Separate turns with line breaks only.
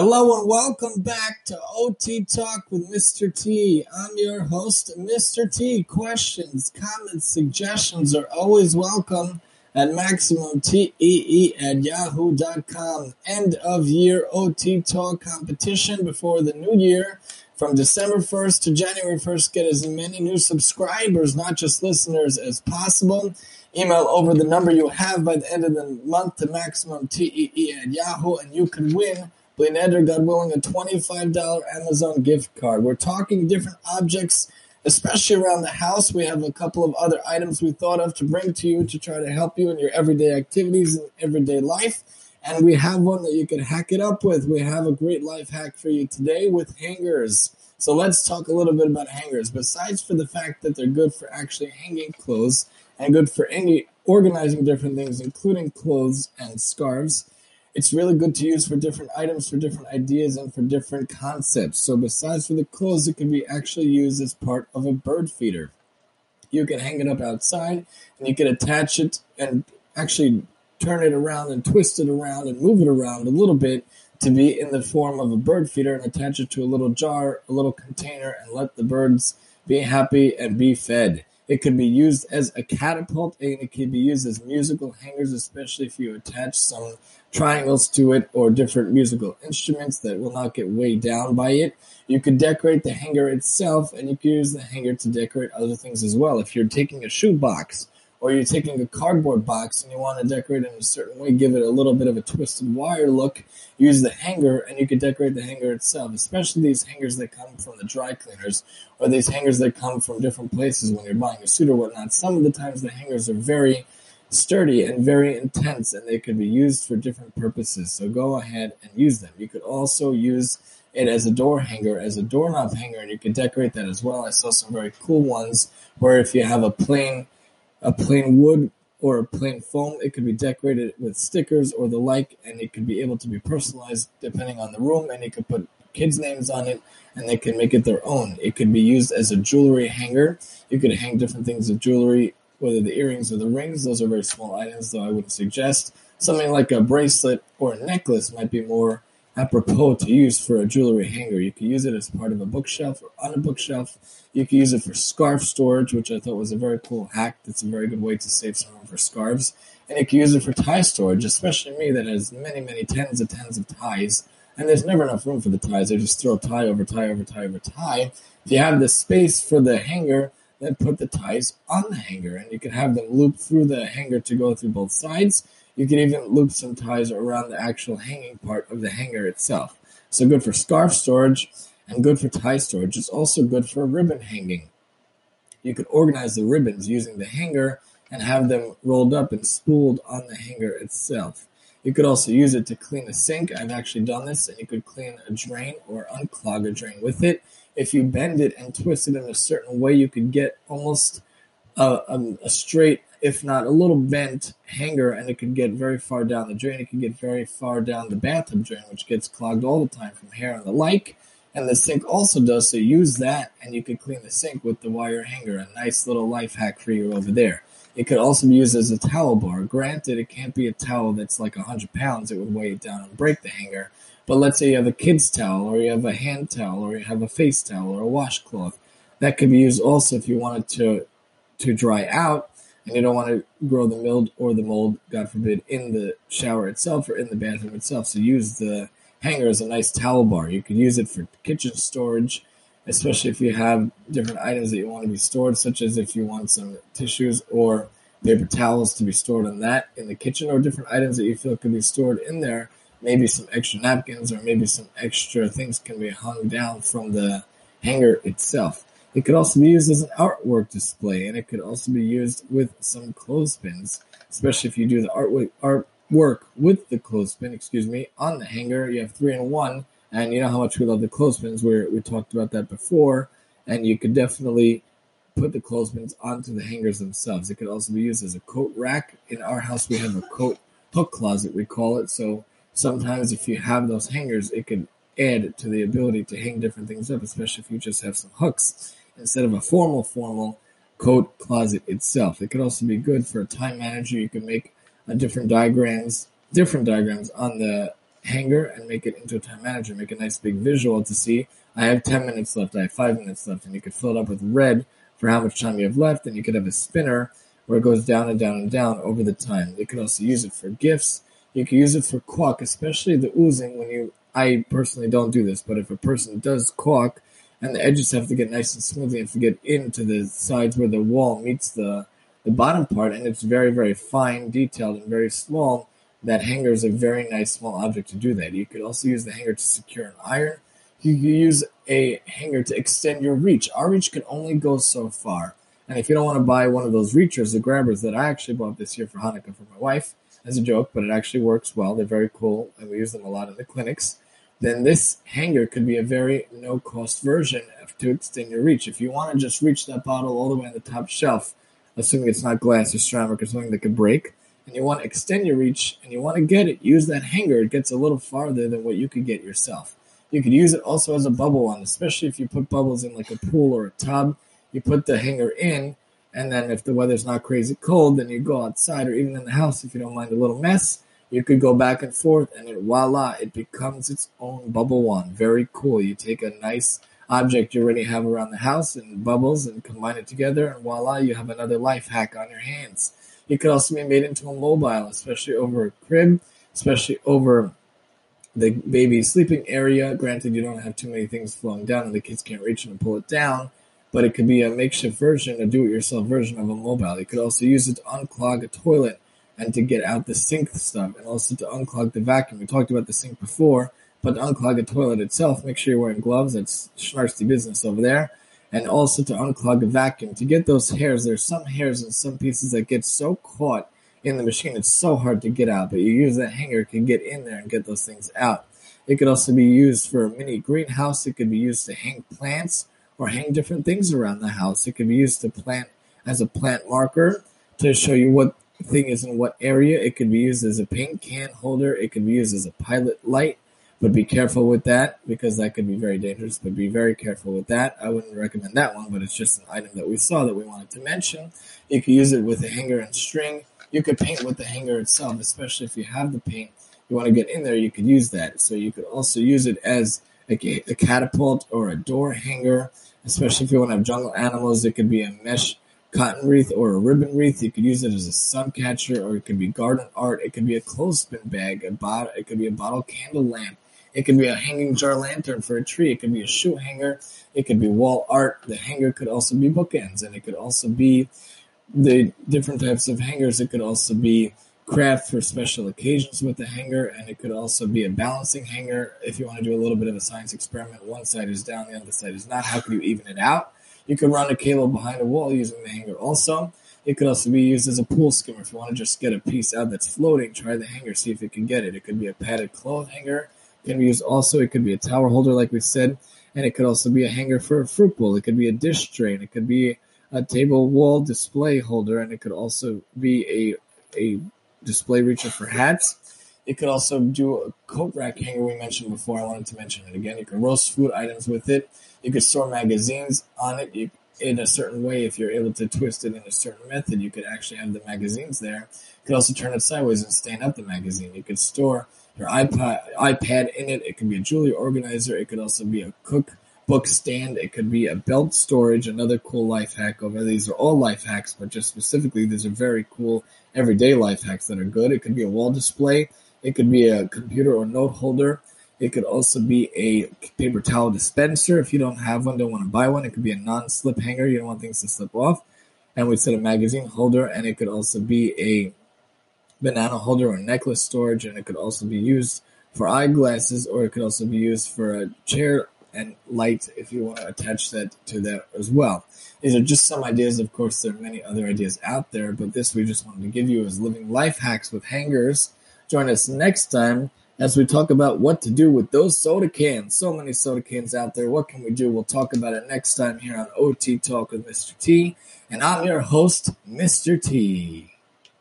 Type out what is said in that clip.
Hello and welcome back to OT Talk with Mr. T. I'm your host, Mr. T. Questions, comments, suggestions are always welcome at MaximumTEE at yahoo.com. End of year OT Talk competition before the new year. From December 1st to January 1st, get as many new subscribers, not just listeners, as possible. Email over the number you have by the end of the month to MaximumTEE at Yahoo, and you can win Eder, God willing, a $25 Amazon gift card. We're talking different objects, especially around the house. We have a couple of other items we thought of to bring to you to try to help you in your everyday activities and everyday life. And we have one that you can hack it up with. We have a great life hack for you today with hangers. So let's talk a little bit about hangers. Besides for the fact that they're good for actually hanging clothes and good for any organizing different things, including clothes and scarves, it's really good to use for different items, for different ideas, and for different concepts. So besides for the clothes, it can be actually used as part of a bird feeder. You can hang it up outside, and you can attach it and actually turn it around and twist it around and move it around a little bit to be in the form of a bird feeder and attach it to a little jar, a little container, and let the birds be happy and be fed. It could be used as a catapult and it can be used as musical hangers, especially if you attach some triangles to it or different musical instruments that will not get weighed down by it. You could decorate the hanger itself and you could use the hanger to decorate other things as well. If you're taking a shoe box or you're taking a cardboard box and you want to decorate it in a certain way, give it a little bit of a twisted wire look, use the hanger and you can decorate the hanger itself, especially these hangers that come from the dry cleaners or these hangers that come from different places when you're buying a suit or whatnot. Some of the times the hangers are very sturdy and very intense and they could be used for different purposes. So go ahead and use them. You could also use it as a door hanger, as a doorknob hanger, and you could decorate that as well. I saw some very cool ones where if you have a plain a plain wood or a plain foam, it could be decorated with stickers or the like, and it could be able to be personalized depending on the room, and you could put kids' names on it, and they can make it their own. It could be used as a jewelry hanger. You could hang different things of jewelry whether the earrings or the rings. Those are very small items, though I wouldn't suggest. Something like a bracelet or a necklace might be more apropos to use for a jewelry hanger. You could use it as part of a bookshelf or on a bookshelf. You could use it for scarf storage, which I thought was a very cool hack. That's a very good way to save some room for scarves. And you can use it for tie storage, especially me that has many, many tens of tens of ties. And there's never enough room for the ties. I just throw tie over tie over tie over tie. If you have the space for the hanger, then put the ties on the hanger and you can have them loop through the hanger to go through both sides. You can even loop some ties around the actual hanging part of the hanger itself. So good for scarf storage and good for tie storage. It's also good for ribbon hanging. You could organize the ribbons using the hanger and have them rolled up and spooled on the hanger itself. You could also use it to clean a sink. I've actually done this, and you could clean a drain or unclog a drain with it if you bend it and twist it in a certain way, you could get almost a, a, a, straight, if not a little bent hanger, and it could get very far down the drain. It could get very far down the bathtub drain, which gets clogged all the time from hair and the like. And the sink also does, so use that, and you could clean the sink with the wire hanger. A nice little life hack for you over there. It could also be used as a towel bar. Granted, it can't be a towel that's like 100 pounds, it would weigh it down and break the hanger but let's say you have a kid's towel, or you have a hand towel, or you have a face towel, or a washcloth. That could be used also if you wanted to to dry out and you don't want to grow the mold or the mold, God forbid, in the shower itself or in the bathroom itself. So use the hanger as a nice towel bar. You could use it for kitchen storage, especially if you have different items that you want to be stored, such as if you want some tissues or paper towels to be stored in that in the kitchen, or different items that you feel could be stored in there maybe some extra napkins or maybe some extra things can be hung down from the hanger itself. It could also be used as an artwork display and it could also be used with some clothespins, especially if you do the artwork, artwork with the clothespin, excuse me, on the hanger. You have three in one and you know how much we love the clothespins. We we talked about that before and you could definitely put the clothespins onto the hangers themselves. It could also be used as a coat rack. In our house, we have a coat hook closet, we call it. So sometimes if you have those hangers, it could add to the ability to hang different things up, especially if you just have some hooks instead of a formal, formal coat closet itself. It could also be good for a time manager. You can make different diagrams, different diagrams on the hanger and make it into a time manager, make a nice big visual to see I have 10 minutes left, I have 5 minutes left, and you could fill it up with red for how much time you have left, and you could have a spinner where it goes down and down and down over the time. You could also use it for gifts. You could use it for caulk, especially the oozing when you I personally don't do this, but if a person does caulk and the edges have to get nice and smooth, they have to get into the sides where the wall meets the the bottom part, and it's very, very fine, detailed, and very small. That hanger is a very nice small object to do that. You could also use the hanger to secure an iron. You could use a hanger to extend your reach. Our reach can only go so far. And if you don't want to buy one of those reachers, the grabbers that I actually bought this year for Hanukkah for my wife, as a joke, but it actually works well. They're very cool, and we use them a lot in the clinics. Then this hanger could be a very no cost version to extend your reach. If you want to just reach that bottle all the way on the top shelf, assuming it's not glass or ceramic or something that could break, and you want to extend your reach and you want to get it, use that hanger. It gets a little farther than what you could get yourself. You could use it also as a bubble one, especially if you put bubbles in like a pool or a tub. You put the hanger in, and then if the weather's not crazy cold, then you go outside or even in the house if you don't mind a little mess. You could go back and forth, and it, voila, it becomes its own bubble wand. Very cool. You take a nice object you already have around the house and bubbles and combine it together, and voila, you have another life hack on your hands. It could also be made into a mobile, especially over a crib, especially over the baby's sleeping area. Granted, you don't have too many things flowing down and the kids can't reach and pull it down, but it could be a makeshift version, a do it yourself version of a mobile. You could also use it to unclog a toilet and to get out the sink stuff and also to unclog the vacuum. We talked about the sink before, but to unclog the toilet itself, make sure you're wearing gloves. That's schnarsty business over there. And also to unclog a vacuum. To get those hairs, there's some hairs in some pieces that get so caught in the machine, it's so hard to get out. But you use that hanger, can get in there and get those things out. It could also be used for a mini greenhouse. It could be used to hang plants or hang different things around the house. It could be used to plant as a plant marker to show you what thing is in what area. It could be used as a paint can holder. It could be used as a pilot light. But be careful with that because that could be very dangerous. But be very careful with that. I wouldn't recommend that one, but it's just an item that we saw that we wanted to mention. You could use it with a hanger and string. You could paint with the hanger itself, especially if you have the paint. You want to get in there, you could use that. So you could also use it as a, a catapult or a door hanger, especially if you want to have jungle animals. It could be a mesh cotton wreath or a ribbon wreath. You could use it as a sun catcher, or it could be garden art. It could be a clothespin bag, a bottle. It could be a bottle candle lamp. It could be a hanging jar lantern for a tree. It could be a shoe hanger. It could be wall art. The hanger could also be bookends, and it could also be the different types of hangers. It could also be craft for special occasions with the hanger, and it could also be a balancing hanger if you want to do a little bit of a science experiment. One side is down, the other side is not. How can you even it out? You could run a cable behind a wall using the hanger also. It could also be used as a pool skimmer. If you want to just get a piece out that's floating, try the hanger, see if you can get it. It could be a padded cloth hanger. It can be used also. It could be a tower holder, like we said, and it could also be a hanger for a fruit bowl. It could be a dish drain. It could be a table wall display holder, and it could also be a a display reacher for hats. It could also do a coat rack hanger we mentioned before. I wanted to mention it again. You can roast food items with it. You could store magazines on it you, in a certain way. If you're able to twist it in a certain method, you could actually have the magazines there. You could also turn it sideways and stand up the magazine. You could store your iPod, iPad in it. It could be a jewelry organizer. It could also be a cook book stand. It could be a belt storage. Another cool life hack over. These are all life hacks, but just specifically, these are very cool everyday life hacks that are good. It could be a wall display. It could be a computer or note holder. It could also be a paper towel dispenser. If you don't have one, don't want to buy one. It could be a non-slip hanger. You don't want things to slip off. And we said a magazine holder, and it could also be a banana holder or necklace storage, and it could also be used for eyeglasses, or it could also be used for a chair and light if you want to attach that to that as well. These are just some ideas. Of course, there are many other ideas out there, but this we just wanted to give you as living life hacks with hangers. Join us next time as we talk about what to do with those soda cans. So many soda cans out there. What can we do? We'll talk about it next time here on OT Talk with Mr. T. And I'm your host, Mr. T.